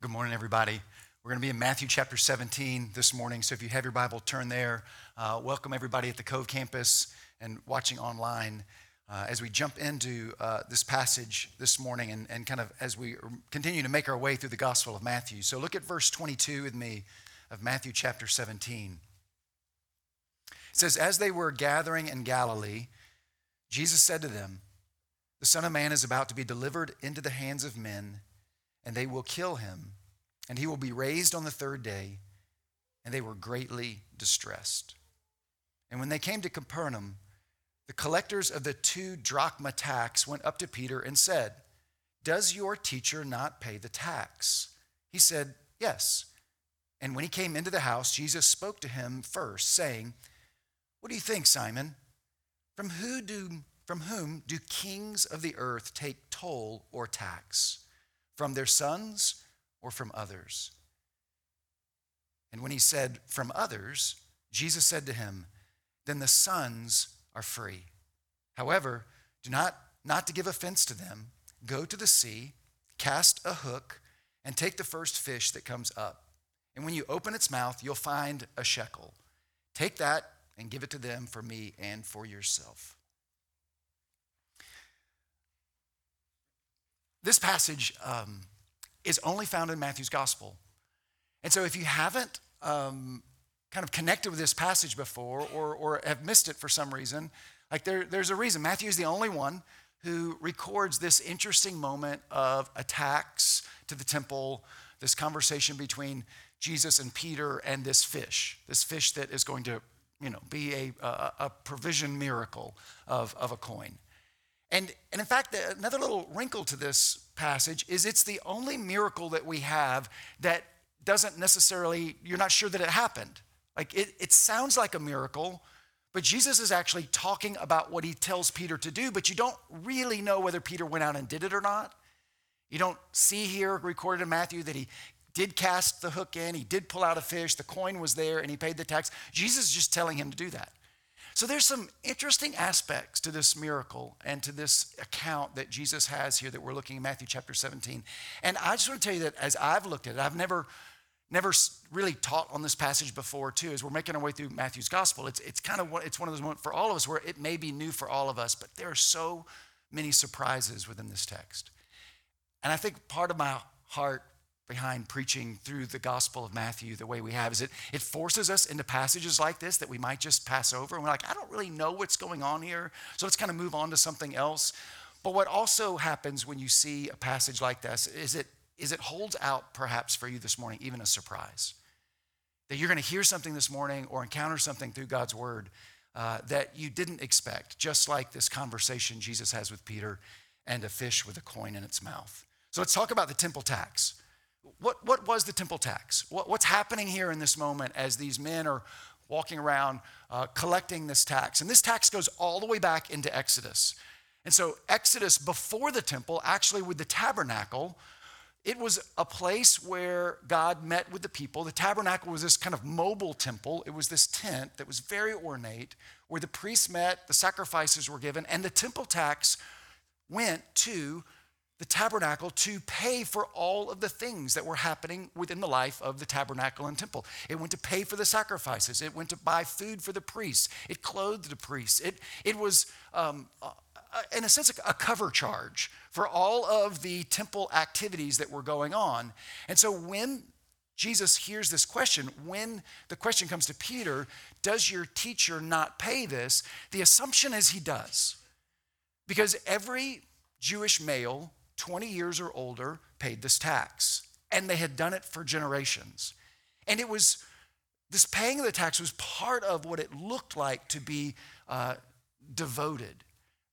Good morning, everybody. We're going to be in Matthew chapter 17 this morning. So if you have your Bible, turn there. Uh, welcome everybody at the Cove campus and watching online uh, as we jump into uh, this passage this morning and, and kind of as we continue to make our way through the Gospel of Matthew. So look at verse 22 with me of Matthew chapter 17. It says, As they were gathering in Galilee, Jesus said to them, The Son of Man is about to be delivered into the hands of men and they will kill him, and he will be raised on the third day. And they were greatly distressed. And when they came to Capernaum, the collectors of the two drachma tax went up to Peter and said, Does your teacher not pay the tax? He said, Yes. And when he came into the house, Jesus spoke to him first, saying, What do you think, Simon? From, who do, from whom do kings of the earth take toll or tax? From their sons or from others? And when he said, From others, Jesus said to him, Then the sons are free. However, do not, not to give offense to them, go to the sea, cast a hook, and take the first fish that comes up. And when you open its mouth, you'll find a shekel. Take that and give it to them for me and for yourself. This passage um, is only found in Matthew's gospel. And so if you haven't um, kind of connected with this passage before or, or have missed it for some reason, like there, there's a reason. Matthew is the only one who records this interesting moment of attacks to the temple, this conversation between Jesus and Peter and this fish, this fish that is going to, you know, be a, a, a provision miracle of, of a coin. And, and in fact, another little wrinkle to this passage is it's the only miracle that we have that doesn't necessarily, you're not sure that it happened. Like it, it sounds like a miracle, but Jesus is actually talking about what he tells Peter to do, but you don't really know whether Peter went out and did it or not. You don't see here recorded in Matthew that he did cast the hook in, he did pull out a fish, the coin was there, and he paid the tax. Jesus is just telling him to do that. So there's some interesting aspects to this miracle and to this account that Jesus has here that we're looking at Matthew chapter 17. And I just want to tell you that as I've looked at it, I've never never really taught on this passage before too as we're making our way through matthew's gospel it's, it's kind of it's one of those moments for all of us where it may be new for all of us but there are so many surprises within this text and i think part of my heart behind preaching through the Gospel of Matthew the way we have is it, it forces us into passages like this that we might just pass over. And we're like, I don't really know what's going on here. So let's kind of move on to something else. But what also happens when you see a passage like this is it, is it holds out perhaps for you this morning even a surprise. That you're going to hear something this morning or encounter something through God's word uh, that you didn't expect, just like this conversation Jesus has with Peter and a fish with a coin in its mouth. So let's talk about the temple tax what, what was the temple tax? What, what's happening here in this moment as these men are walking around uh, collecting this tax? And this tax goes all the way back into Exodus. And so, Exodus before the temple, actually with the tabernacle, it was a place where God met with the people. The tabernacle was this kind of mobile temple. It was this tent that was very ornate where the priests met, the sacrifices were given, and the temple tax went to the tabernacle to pay for all of the things that were happening within the life of the tabernacle and temple. It went to pay for the sacrifices. It went to buy food for the priests. It clothed the priests. It, it was, um, in a sense, a cover charge for all of the temple activities that were going on. And so when Jesus hears this question, when the question comes to Peter, does your teacher not pay this? The assumption is he does. Because every Jewish male 20 years or older paid this tax. And they had done it for generations. And it was, this paying of the tax was part of what it looked like to be uh, devoted.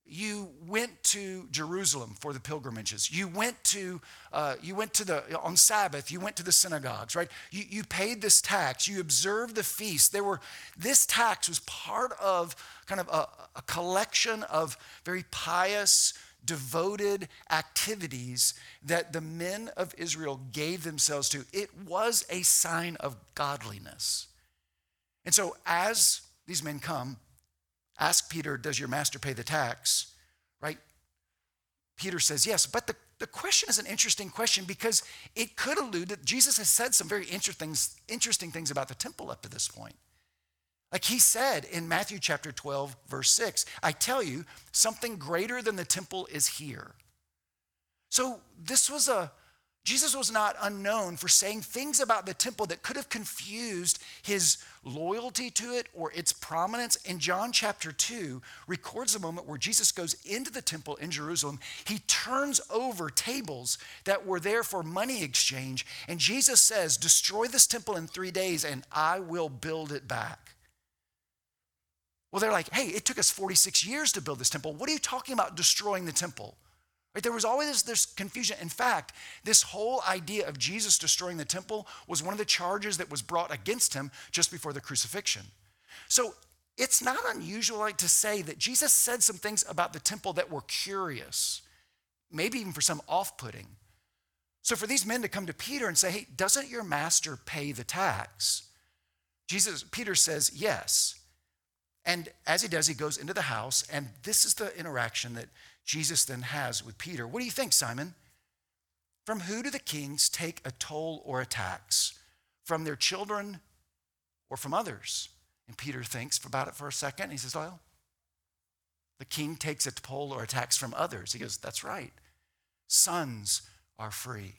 You went to Jerusalem for the pilgrimages. You went to, uh, you went to the, on Sabbath, you went to the synagogues, right? You, you paid this tax. You observed the feast. There were, this tax was part of kind of a, a collection of very pious, devoted activities that the men of Israel gave themselves to. It was a sign of godliness. And so, as these men come, ask Peter, Does your master pay the tax? Right? Peter says, Yes, but the the question is an interesting question because it could allude that Jesus has said some very interesting, interesting things about the temple up to this point. Like he said in Matthew chapter 12, verse 6, I tell you, something greater than the temple is here. So this was a, Jesus was not unknown for saying things about the temple that could have confused his loyalty to it or its prominence. In John chapter 2, records a moment where Jesus goes into the temple in Jerusalem. He turns over tables that were there for money exchange, and Jesus says, Destroy this temple in three days, and I will build it back. Well, they're like, Hey, it took us 46 years to build this temple. What are you talking about destroying the temple? Right? There was always this, this, confusion. In fact, this whole idea of Jesus destroying the temple was one of the charges that was brought against him just before the crucifixion. So it's not unusual like, to say that Jesus said some things about the temple that were curious, maybe even for some off putting. So for these men to come to Peter and say, hey, doesn't your master pay the tax? Jesus, Peter says, yes. And as he does, he goes into the house, and this is the interaction that Jesus then has with Peter. What do you think, Simon? From who do the kings take a toll or a tax? From their children or from others? And Peter thinks about it for a second. And he says, Well, the king takes a toll or a tax from others. He goes, That's right. Sons are free.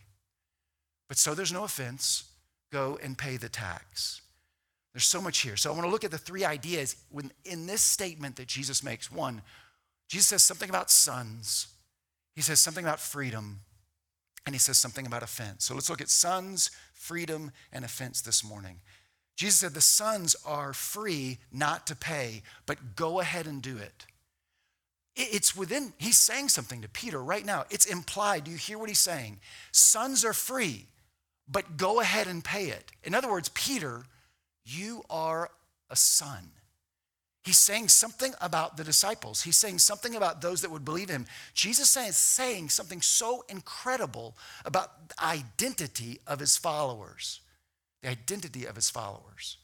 But so there's no offense. Go and pay the tax. There's so much here. So I want to look at the three ideas in this statement that Jesus makes. One, Jesus says something about sons, he says something about freedom, and he says something about offense. So let's look at sons, freedom, and offense this morning. Jesus said the sons are free not to pay, but go ahead and do it. It's within, he's saying something to Peter right now. It's implied. Do you hear what he's saying? Sons are free, but go ahead and pay it. In other words, Peter, you are a son. He's saying something about the disciples. He's saying something about those that would believe him. Jesus is saying something so incredible about the identity of his followers. The identity of his followers.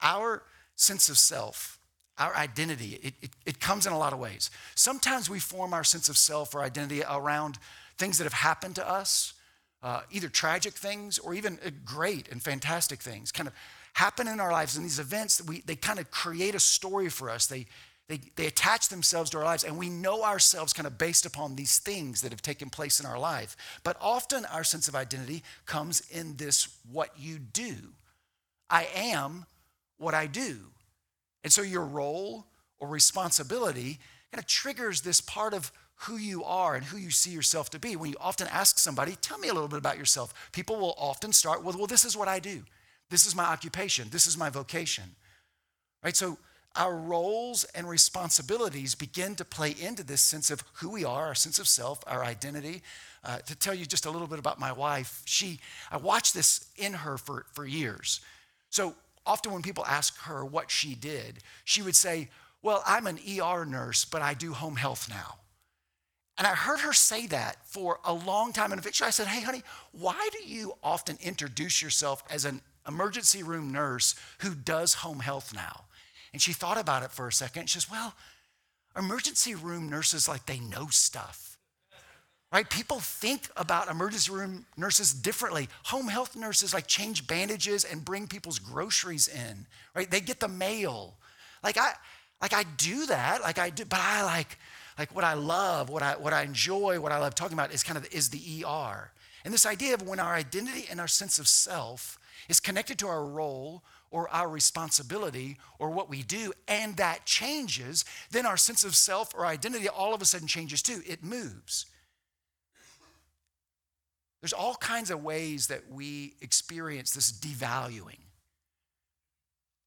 Our sense of self, our identity, it, it, it comes in a lot of ways. Sometimes we form our sense of self or identity around things that have happened to us, uh, either tragic things or even uh, great and fantastic things, kind of happen in our lives and these events we, they kind of create a story for us. They, they, they attach themselves to our lives and we know ourselves kind of based upon these things that have taken place in our life. But often our sense of identity comes in this what you do. I am what i do. And so your role or responsibility kind of triggers this part of who you are and who you see yourself to be. When you often ask somebody, tell me a little bit about yourself, people will often start with, well, this is what I do. This is my occupation. This is my vocation. Right? So our roles and responsibilities begin to play into this sense of who we are, our sense of self, our identity. Uh, to tell you just a little bit about my wife, she, I watched this in her for, for years. So often when people ask her what she did, she would say, Well, I'm an ER nurse, but I do home health now. And I heard her say that for a long time. And eventually I said, Hey, honey, why do you often introduce yourself as an emergency room nurse who does home health now. And she thought about it for a second. She says, Well, emergency room nurses, like they know stuff. Right? People think about emergency room nurses differently. Home health nurses like change bandages and bring people's groceries in. Right? They get the mail. Like I like I do that. Like I do, but I like like what I love, what I what I enjoy, what I love talking about is kind of is the ER. And this idea of when our identity and our sense of self is connected to our role or our responsibility or what we do, and that changes, then our sense of self or identity all of a sudden changes too. It moves. There's all kinds of ways that we experience this devaluing.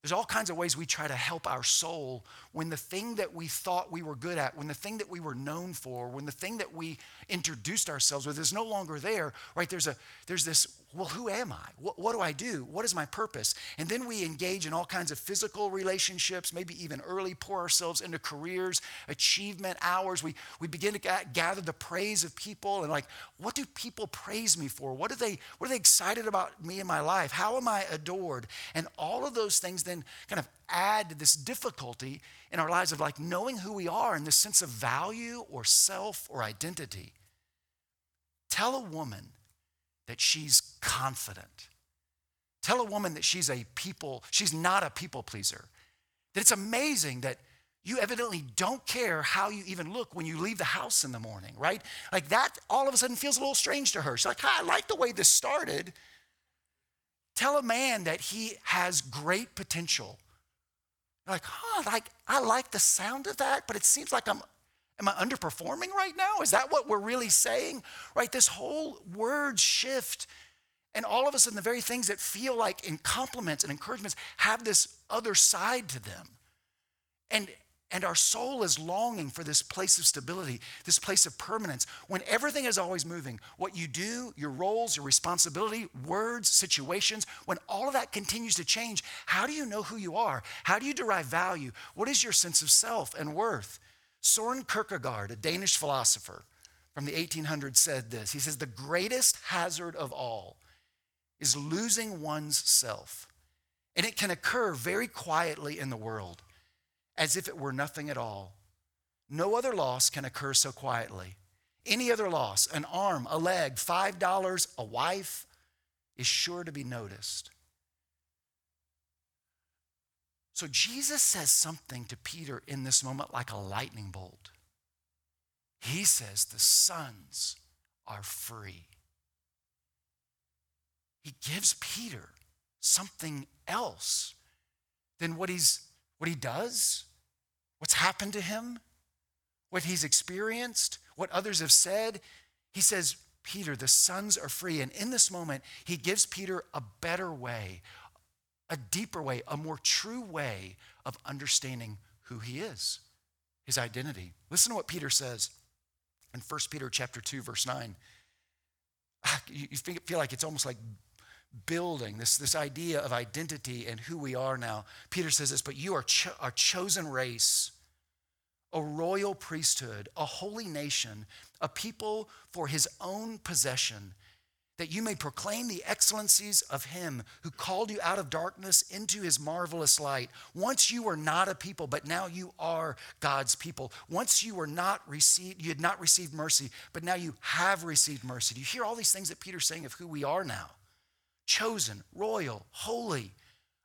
There's all kinds of ways we try to help our soul when the thing that we thought we were good at, when the thing that we were known for, when the thing that we introduced ourselves with is no longer there, right? There's a there's this well, who am I? What, what, do I do? What is my purpose? And then we engage in all kinds of physical relationships, maybe even early pour ourselves into careers, achievement, hours. We, we begin to gather the praise of people and like, what do people praise me for? What are they, what are they excited about me in my life? How am I adored? And all of those things then kind of add to this difficulty in our lives of like knowing who we are and this sense of value or self or identity. Tell a woman that she's confident. Tell a woman that she's a people, she's not a people pleaser. That it's amazing that you evidently don't care how you even look when you leave the house in the morning, right? Like that all of a sudden feels a little strange to her. She's like, I like the way this started. Tell a man that he has great potential. You're like, huh, like I like the sound of that, but it seems like I'm am I underperforming right now? Is that what we're really saying? Right? This whole word shift and all of a sudden the very things that feel like in compliments and encouragements have this other side to them. And and our soul is longing for this place of stability, this place of permanence. When everything is always moving, what you do, your roles, your responsibility, words, situations, when all of that continues to change, how do you know who you are? How do you derive value? What is your sense of self and worth? Soren Kierkegaard, a Danish philosopher from the 1800s, said this. He says, The greatest hazard of all is losing one's self. And it can occur very quietly in the world as if it were nothing at all. No other loss can occur so quietly. Any other loss, an arm, a leg, $5, a wife, is sure to be noticed. So Jesus says something to Peter in this moment like a lightning bolt. He says, The sons are free. He gives Peter something else than what he's what he does, what's happened to him, what he's experienced, what others have said. He says, Peter, the sons are free. And in this moment, he gives Peter a better way, a deeper way, a more true way of understanding who he is, his identity. Listen to what Peter says in 1 Peter chapter 2, verse 9. Ah, you feel like it's almost like building, this, this idea of identity and who we are now. Peter says this, but you are cho- a chosen race, a royal priesthood, a holy nation, a people for his own possession, that you may proclaim the excellencies of him who called you out of darkness into his marvelous light. Once you were not a people, but now you are God's people. Once you were not received, you had not received mercy, but now you have received mercy. Do you hear all these things that Peter's saying of who we are now? Chosen, royal, holy,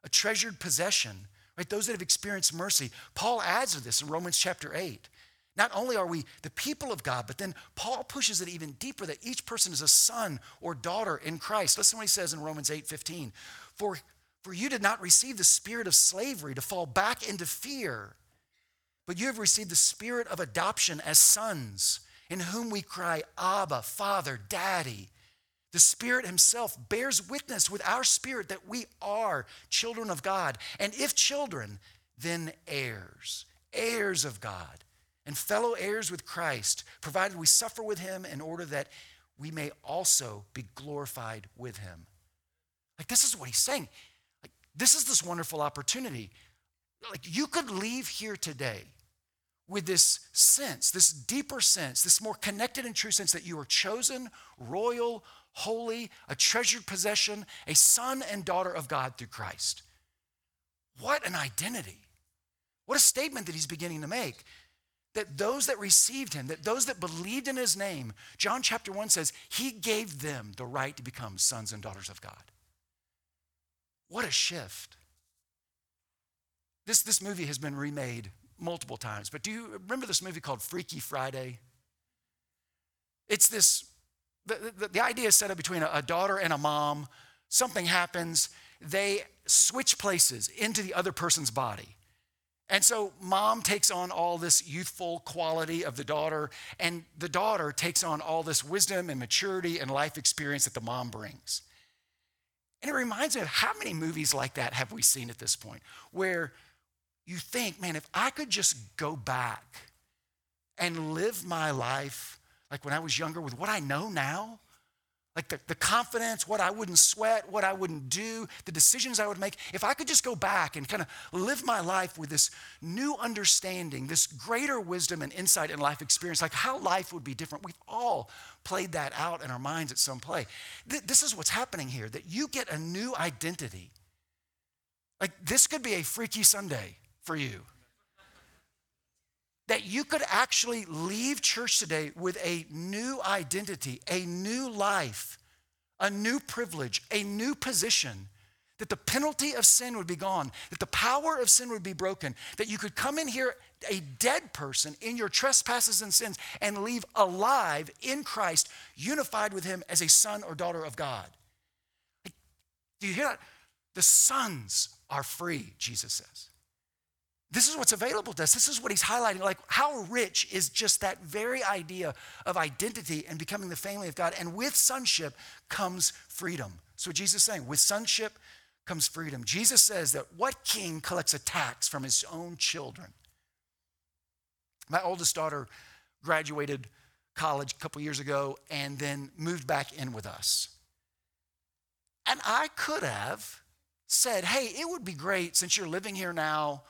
a treasured possession, right? Those that have experienced mercy. Paul adds to this in Romans chapter 8. Not only are we the people of God, but then Paul pushes it even deeper that each person is a son or daughter in Christ. Listen to what he says in Romans 8 15. For, for you did not receive the spirit of slavery to fall back into fear, but you have received the spirit of adoption as sons, in whom we cry, Abba, Father, Daddy. The Spirit Himself bears witness with our spirit that we are children of God. And if children, then heirs, heirs of God, and fellow heirs with Christ, provided we suffer with Him in order that we may also be glorified with Him. Like, this is what He's saying. Like, this is this wonderful opportunity. Like, you could leave here today with this sense, this deeper sense, this more connected and true sense that you are chosen, royal, holy, a treasured possession, a son and daughter of God through Christ. What an identity. What a statement that he's beginning to make. That those that received him, that those that believed in his name, John chapter 1 says, he gave them the right to become sons and daughters of God. What a shift. This, this movie has been remade multiple times, but do you remember this movie called Freaky Friday? It's this the, the, the idea is set up between a, a daughter and a mom. Something happens, they switch places into the other person's body. And so mom takes on all this youthful quality of the daughter, and the daughter takes on all this wisdom and maturity and life experience that the mom brings. And it reminds me of how many movies like that have we seen at this point, where you think, man, if I could just go back and live my life like when I was younger with what I know now, like the, the confidence, what I wouldn't sweat, what I wouldn't do, the decisions I would make, if I could just go back and kind of live my life with this new understanding, this greater wisdom and insight and life experience, like how life would be different. We've all played that out in our minds at some play. Th- this is what's happening here that you get a new identity. Like this could be a freaky Sunday for you. That you could actually leave church today with a new identity, a new life, a new privilege, a new position, that the penalty of sin would be gone, that the power of sin would be broken, that you could come in here a dead person in your trespasses and sins and leave alive in Christ, unified with Him as a son or daughter of God. Do you hear that? The sons are free, Jesus says. This is what's available to us. This is what he's highlighting. Like, how rich is just that very idea of identity and becoming the family of God? And with sonship comes freedom. So, Jesus is saying, with sonship comes freedom. Jesus says that what king collects a tax from his own children? My oldest daughter graduated college a couple years ago and then moved back in with us. And I could have said, hey, it would be great since you're living here now,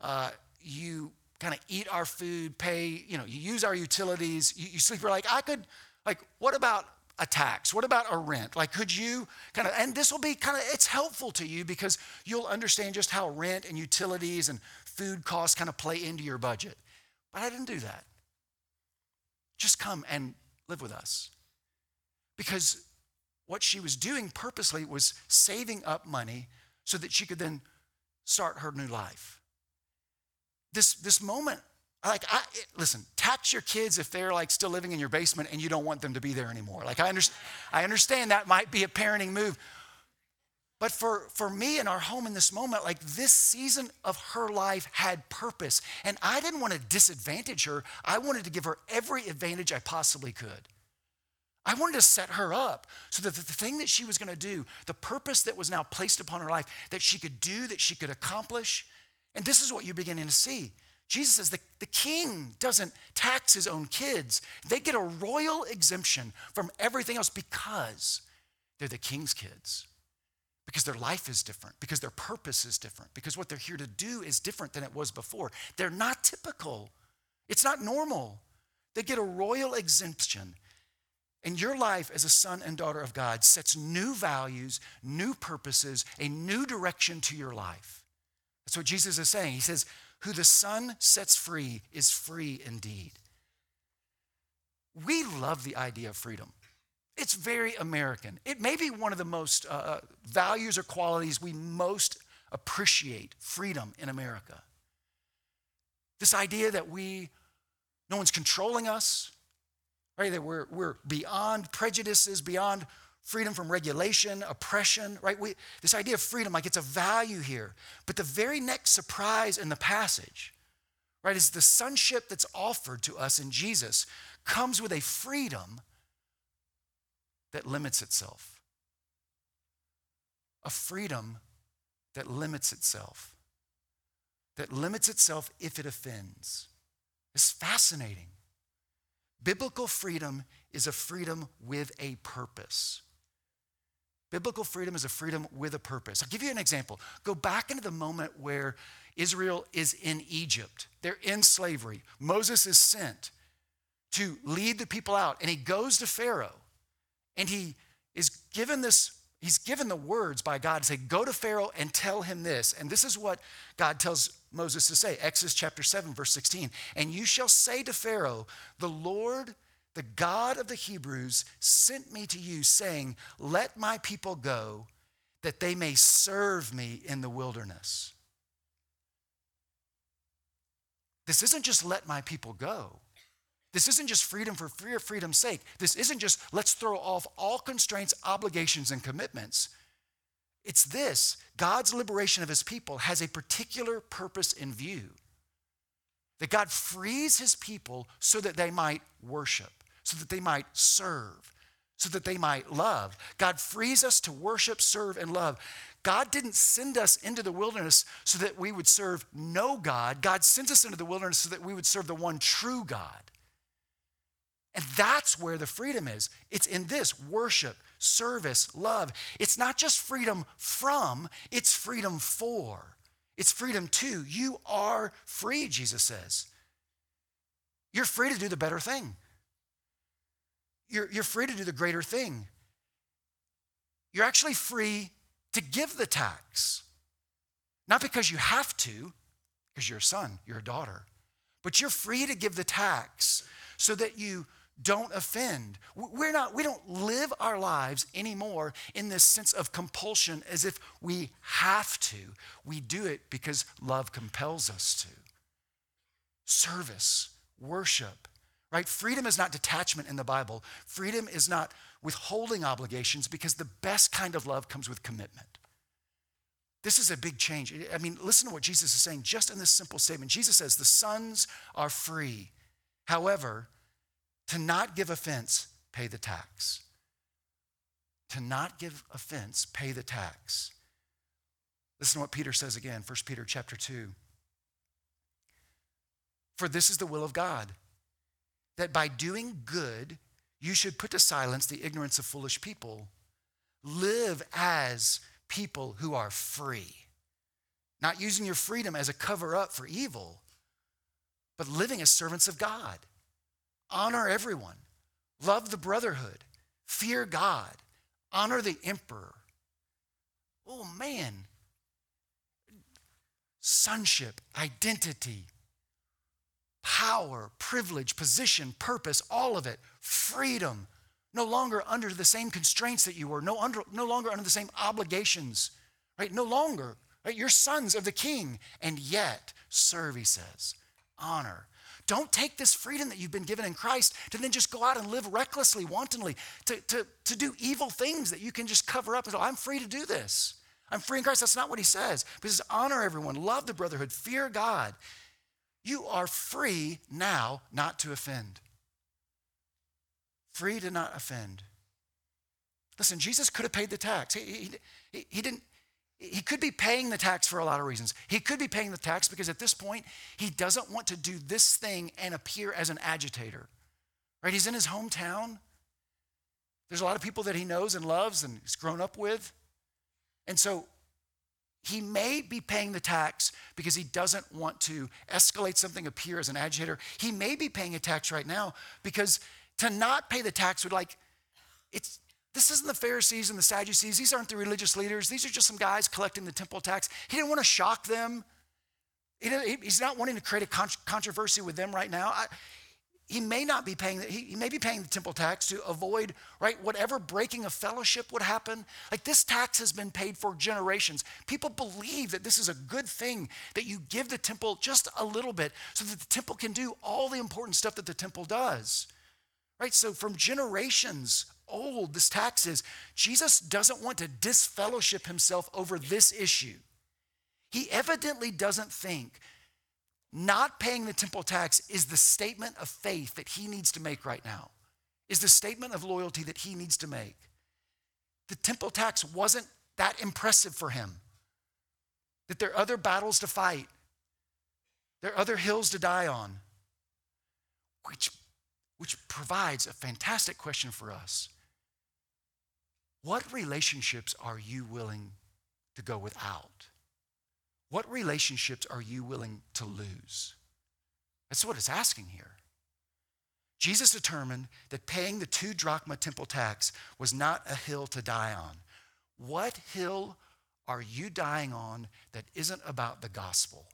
uh, you kind of eat our food, pay, you know, you use our utilities, you, you sleep. You're like, I could, like, what about a tax? What about a rent? Like, could you kind of, and this will be kind of, it's helpful to you because you'll understand just how rent and utilities and food costs kind of play into your budget. But I didn't do that. Just come and live with us. Because what she was doing purposely was saving up money so that she could then start her new life. This, this moment, like, I, it, listen, tax your kids if they're like still living in your basement and you don't want them to be there anymore. Like, I, under, I understand that might be a parenting move. But for, for me in our home in this moment, like this season of her life had purpose. And I didn't want to disadvantage her. I wanted to give her every advantage I possibly could. I wanted to set her up so that the thing that she was going to do, the purpose that was now placed upon her life, that she could do, that she could accomplish. And this is what you're beginning to see. Jesus says the, the king doesn't tax his own kids, they get a royal exemption from everything else because they're the king's kids. Because their life is different, because their purpose is different, because what they're here to do is different than it was before. They're not typical, it's not normal. They get a royal exemption and your life as a son and daughter of God sets new values, new purposes, a new direction to your life. That's what Jesus is saying. He says, Who the Son sets free is free indeed. We love the idea of freedom. It's very American. It may be one of the most uh, uh values or qualities we most appreciate freedom in America. This idea that we, no one's controlling us, right? That we're, we're beyond prejudices, beyond freedom from regulation, oppression, right? We, this idea of freedom, like it's a value here. But the very next surprise in the passage, right, is the sonship that's offered to us in Jesus comes with a freedom that limits itself. A freedom that limits itself. That limits itself if it offends. It's fascinating. Biblical freedom is a freedom with a purpose. Biblical freedom is a freedom with a purpose. I'll give you an example. Go back into the moment where Israel is in Egypt, they're in slavery. Moses is sent to lead the people out, and he goes to Pharaoh, and he is given this. He's given the words by God to say, Go to Pharaoh and tell him this. And this is what God tells Moses to say. Exodus chapter 7, verse 16. And you shall say to Pharaoh, The Lord, the God of the Hebrews, sent me to you, saying, Let my people go, that they may serve me in the wilderness. This isn't just let my people go. This isn't just freedom for freedom's sake. This isn't just let's throw off all constraints, obligations, and commitments. It's this God's liberation of his people has a particular purpose in view. That God frees his people so that they might worship, so that they might serve, so that they might love. God frees us to worship, serve, and love. God didn't send us into the wilderness so that we would serve no God. God sent us into the wilderness so that we would serve the one true God. And that's where the freedom is. It's in this worship, service, love. It's not just freedom from, it's freedom for. It's freedom to. You are free, Jesus says. You're free to do the better thing. You're, you're free to do the greater thing. You're actually free to give the tax. Not because you have to, because you're a son, you're a daughter, but you're free to give the tax so that you don't offend. We're not, we don't live our lives anymore in this sense of compulsion as if we have to. We do it because love compels us to. Service, worship, right? Freedom is not detachment in the Bible. Freedom is not withholding obligations because the best kind of love comes with commitment. This is a big change. I mean, listen to what Jesus is saying just in this simple statement. Jesus says, The sons are free. However, to not give offense, pay the tax. To not give offense, pay the tax. Listen to what Peter says again, 1 Peter chapter 2. For this is the will of God, that by doing good, you should put to silence the ignorance of foolish people. Live as people who are free, not using your freedom as a cover up for evil, but living as servants of God. Honor everyone, love the brotherhood, fear God, honor the emperor. Oh man, sonship, identity, power, privilege, position, purpose, all of it, freedom, no longer under the same constraints that you were, no, under, no longer under the same obligations, right? No longer, right? You're sons of the king, and yet serve, he says, honor, don't take this freedom that you've been given in Christ to then just go out and live recklessly, wantonly, to, to, to do evil things that you can just cover up and go, I'm free to do this. I'm free in Christ. That's not what he says. He says, honor everyone, love the brotherhood, fear God. You are free now not to offend. Free to not offend. Listen, Jesus could have paid the tax. He, he, he, didn't, he could be paying the tax for a lot of reasons. He could be paying the tax because at this point, he doesn't want to do this thing and appear as an agitator. Right? He's in his hometown. There's a lot of people that he knows and loves and he's grown up with. And so he may be paying the tax because he doesn't want to escalate something, appear as an agitator. He may be paying a tax right now because to not pay the tax would like, it's this isn't the Pharisees and the Sadducees. These aren't the religious leaders. These are just some guys collecting the temple tax. He didn't want to shock them. he's not wanting to create a controversy with them right now. I, he may not be paying, he, he may be paying the temple tax to avoid, right, whatever breaking of fellowship would happen. Like this tax has been paid for generations. People believe that this is a good thing, that you give the temple just a little bit so that the temple can do all the important stuff that the temple does. Right? So from generations old this tax is, Jesus doesn't want to disfellowship himself over this issue. He evidently doesn't think not paying the temple tax is the statement of faith that he needs to make right now, is the statement of loyalty that he needs to make. The temple tax wasn't that impressive for him, that there are other battles to fight, there are other hills to die on, which, which provides a fantastic question for us. What relationships are you willing to go without? What relationships are you willing to lose? That's what it's asking here. Jesus determined that paying the two drachma temple tax was not a hill to die on. What hill are you dying on that isn't about the gospel?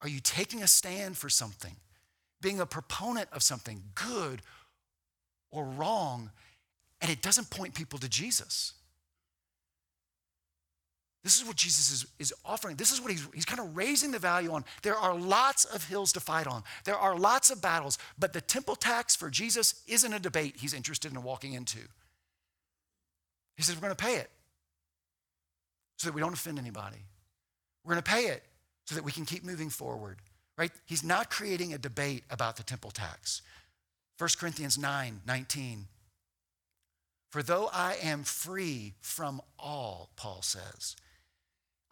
Are you taking a stand for something being a proponent of something good or wrong, and it doesn't point people to Jesus. This is what Jesus is, is offering. This is what he's, he's kind of raising the value on. There are lots of hills to fight on, there are lots of battles, but the temple tax for Jesus isn't a debate he's interested in walking into. He says, We're going to pay it so that we don't offend anybody. We're going to pay it so that we can keep moving forward right? He's not creating a debate about the temple tax. 1 Corinthians 9 19. For though I am free from all, Paul says,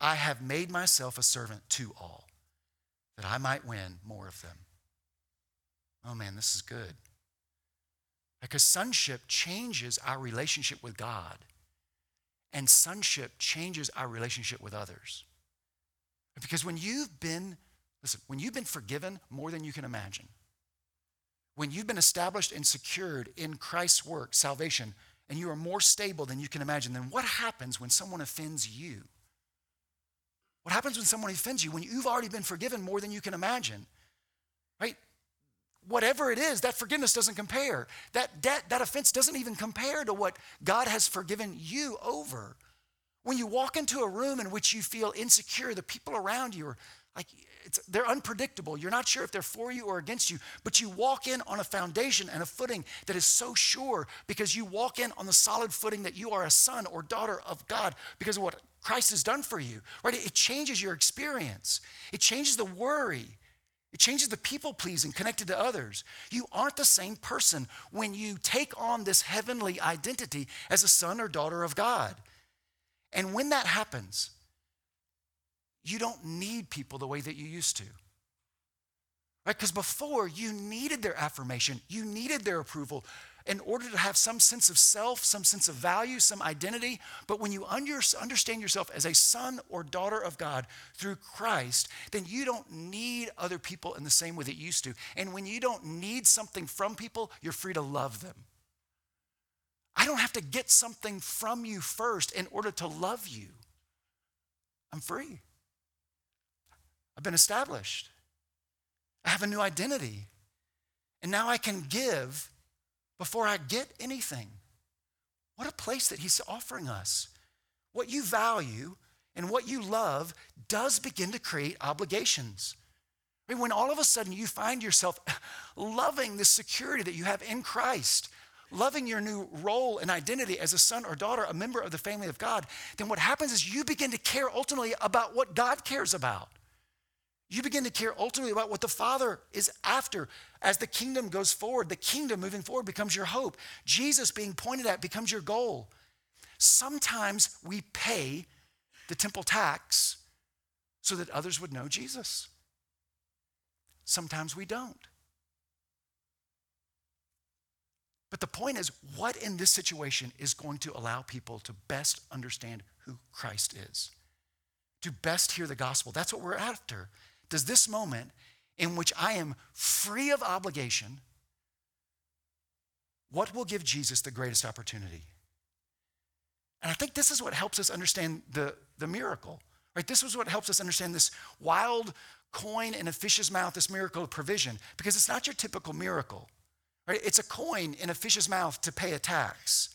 I have made myself a servant to all, that I might win more of them. Oh man, this is good. Because sonship changes our relationship with God, and sonship changes our relationship with others. Because when you've been Listen, when you've been forgiven more than you can imagine, when you've been established and secured in Christ's work, salvation, and you are more stable than you can imagine, then what happens when someone offends you? What happens when someone offends you when you've already been forgiven more than you can imagine? Right? Whatever it is, that forgiveness doesn't compare. That debt, that offense doesn't even compare to what God has forgiven you over. When you walk into a room in which you feel insecure, the people around you are like, they're unpredictable. You're not sure if they're for you or against you, but you walk in on a foundation and a footing that is so sure because you walk in on the solid footing that you are a son or daughter of God because of what Christ has done for you, right? It changes your experience, it changes the worry. It changes the people pleasing connected to others. You aren't the same person when you take on this heavenly identity as a son or daughter of God. And when that happens, you don't need people the way that you used to. Right? Because before you needed their affirmation, you needed their approval in order to have some sense of self, some sense of value, some identity. But when you understand yourself as a son or daughter of God through Christ, then you don't need other people in the same way that you used to. And when you don't need something from people, you're free to love them. I don't have to get something from you first in order to love you. I'm free. I've been established. I have a new identity. And now I can give before I get anything. What a place that He's offering us. What you value and what you love does begin to create obligations. I mean, when all of a sudden you find yourself loving the security that you have in Christ, loving your new role and identity as a son or daughter, a member of the family of God, then what happens is you begin to care ultimately about what God cares about. You begin to care ultimately about what the Father is after as the kingdom goes forward. The kingdom moving forward becomes your hope. Jesus being pointed at becomes your goal. Sometimes we pay the temple tax so that others would know Jesus. Sometimes we don't. But the point is, what in this situation is going to allow people to best understand who Christ is? To best hear the gospel. That's what we're after does this moment in which I am free of obligation, what will give Jesus the greatest opportunity? And I think this is what helps us understand the, the miracle, right? This is what helps us understand this wild coin in a fish's mouth, this miracle of provision, because it's not your typical miracle, right? It's a coin in a fish's mouth to pay a tax.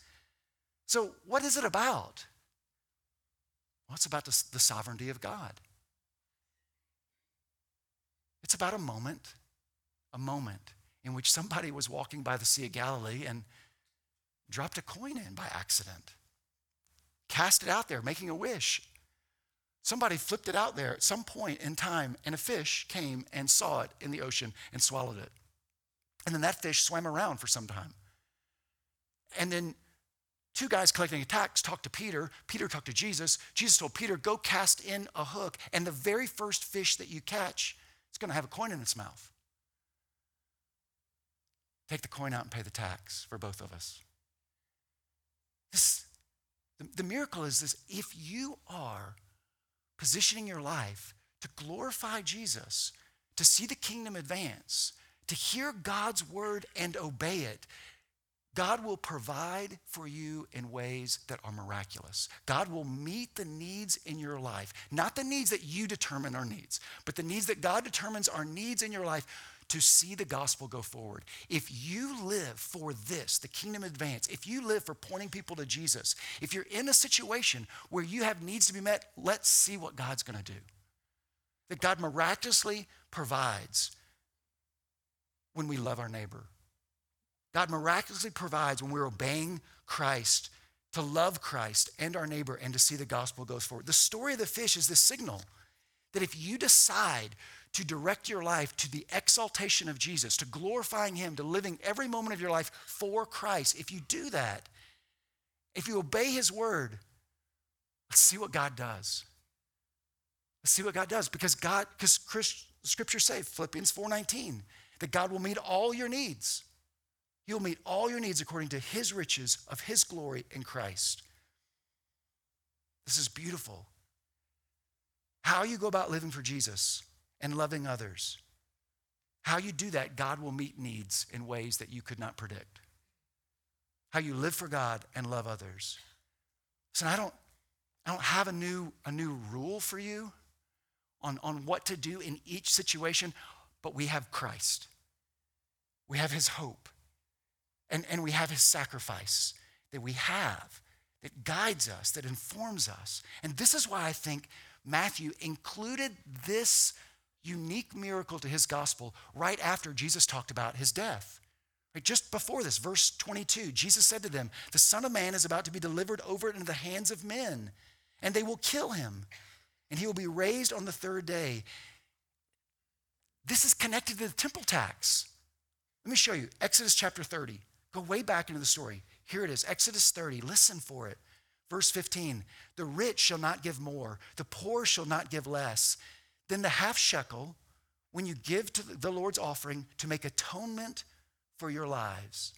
So, what is it about? Well, it's about the, the sovereignty of God. About a moment, a moment in which somebody was walking by the Sea of Galilee and dropped a coin in by accident, cast it out there, making a wish. Somebody flipped it out there at some point in time, and a fish came and saw it in the ocean and swallowed it. And then that fish swam around for some time. And then two guys collecting tax talked to Peter. Peter talked to Jesus. Jesus told Peter, Go cast in a hook, and the very first fish that you catch it's going to have a coin in its mouth. Take the coin out and pay the tax for both of us. This, the, the miracle is this if you are positioning your life to glorify Jesus, to see the kingdom advance, to hear God's word and obey it, God will provide for you in ways that are miraculous. God will meet the needs in your life, not the needs that you determine are needs, but the needs that God determines are needs in your life to see the gospel go forward. If you live for this, the kingdom advance, if you live for pointing people to Jesus, if you're in a situation where you have needs to be met, let's see what God's going to do. That God miraculously provides when we love our neighbor God miraculously provides when we're obeying Christ to love Christ and our neighbor and to see the gospel goes forward. The story of the fish is the signal that if you decide to direct your life to the exaltation of Jesus, to glorifying Him, to living every moment of your life for Christ, if you do that, if you obey His word, let's see what God does. Let's see what God does because God, because Scripture says, Philippians 4:19, that God will meet all your needs You'll meet all your needs according to his riches of his glory in Christ. This is beautiful. How you go about living for Jesus and loving others, how you do that, God will meet needs in ways that you could not predict. how you live for God and love others. Listen, I don't, I don't have a new, a new rule for you on, on what to do in each situation, but we have Christ. We have his hope. And, and we have his sacrifice that we have that guides us, that informs us. And this is why I think Matthew included this unique miracle to his gospel right after Jesus talked about his death. Right, just before this, verse 22, Jesus said to them, The Son of Man is about to be delivered over into the hands of men, and they will kill him, and he will be raised on the third day. This is connected to the temple tax. Let me show you Exodus chapter 30. Go way back into the story. Here it is Exodus 30. Listen for it. Verse 15 The rich shall not give more, the poor shall not give less. Then the half shekel, when you give to the Lord's offering to make atonement for your lives.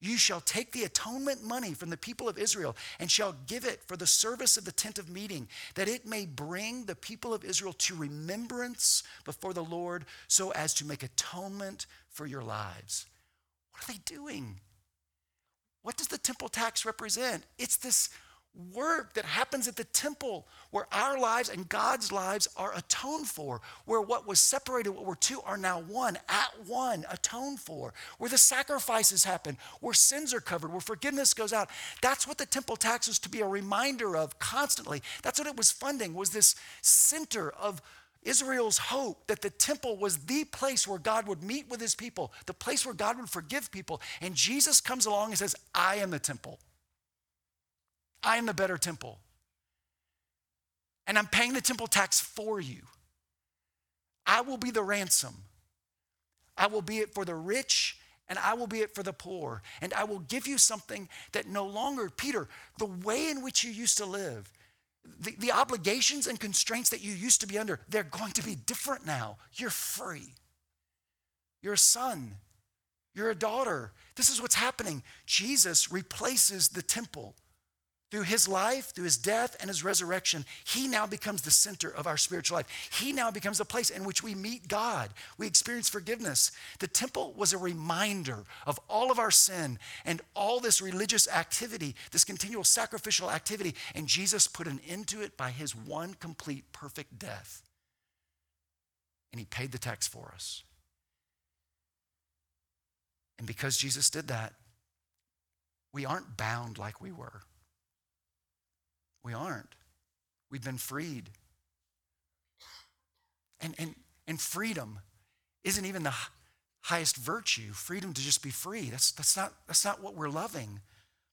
You shall take the atonement money from the people of Israel and shall give it for the service of the tent of meeting, that it may bring the people of Israel to remembrance before the Lord so as to make atonement for your lives. Are they doing? What does the temple tax represent? It's this work that happens at the temple where our lives and God's lives are atoned for, where what was separated, what were two, are now one, at one, atoned for, where the sacrifices happen, where sins are covered, where forgiveness goes out. That's what the temple tax was to be a reminder of constantly. That's what it was funding, was this center of Israel's hope that the temple was the place where God would meet with his people, the place where God would forgive people. And Jesus comes along and says, I am the temple. I am the better temple. And I'm paying the temple tax for you. I will be the ransom. I will be it for the rich and I will be it for the poor. And I will give you something that no longer, Peter, the way in which you used to live, the, the obligations and constraints that you used to be under, they're going to be different now. You're free. You're a son. You're a daughter. This is what's happening. Jesus replaces the temple through his life, through his death, and his resurrection, he now becomes the center of our spiritual life. He now becomes the place in which we meet God. We experience forgiveness. The temple was a reminder of all of our sin and all this religious activity, this continual sacrificial activity, and Jesus put an end to it by his one complete, perfect death. And he paid the tax for us. And because Jesus did that, we aren't bound like we were. We aren't. We've been freed. And, and, and freedom isn't even the highest virtue. Freedom to just be free. That's, that's, not, that's not what we're loving.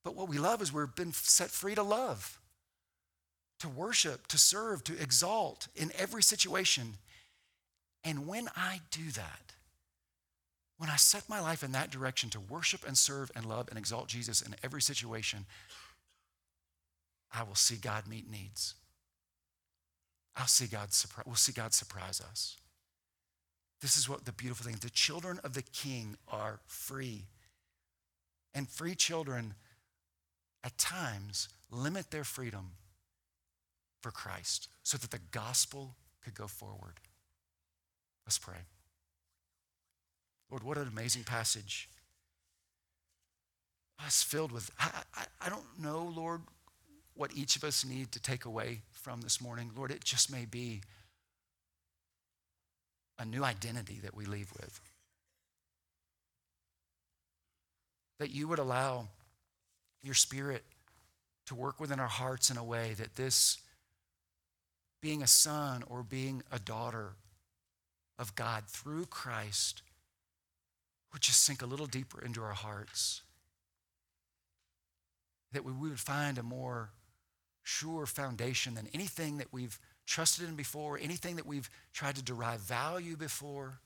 But what we love is we've been set free to love, to worship, to serve, to exalt in every situation. And when I do that, when I set my life in that direction to worship and serve and love and exalt Jesus in every situation, I will see God meet needs. I'll see God surprise, we'll see God surprise us. This is what the beautiful thing. The children of the king are free. And free children at times limit their freedom for Christ so that the gospel could go forward. Let's pray. Lord, what an amazing passage. It's filled with, I, I, I don't know, Lord, what each of us need to take away from this morning. Lord, it just may be a new identity that we leave with. That you would allow your spirit to work within our hearts in a way that this being a son or being a daughter of God through Christ would just sink a little deeper into our hearts. That we would find a more sure foundation than anything that we've trusted in before, anything that we've tried to derive value before.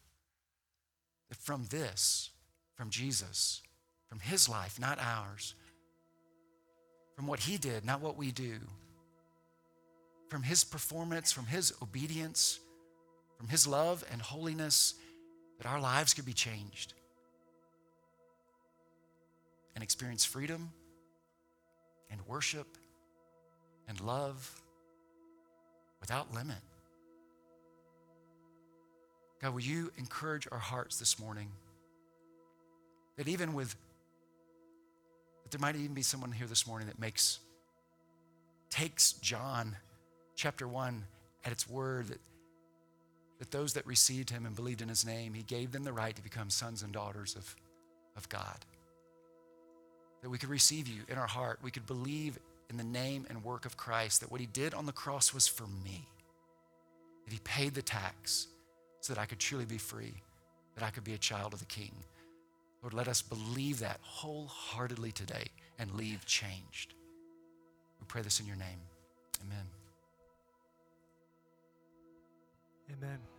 From this, from Jesus, from his life, not ours, from what he did, not what we do, from his performance, from his obedience, from his love and holiness, that our lives could be changed and experience freedom and worship and love without limit. God, will you encourage our hearts this morning that even with that there might even be someone here this morning that makes, takes John chapter 1 at its word that, that those that received him and believed in his name, he gave them the right to become sons and daughters of, of God. That we could receive you in our heart. We could believe in the name and work of Christ, that what he did on the cross was for me. That he paid the tax so that I could truly be free, that I could be a child of the King. Lord, let us believe that wholeheartedly today and leave changed. We pray this in your name. Amen. Amen.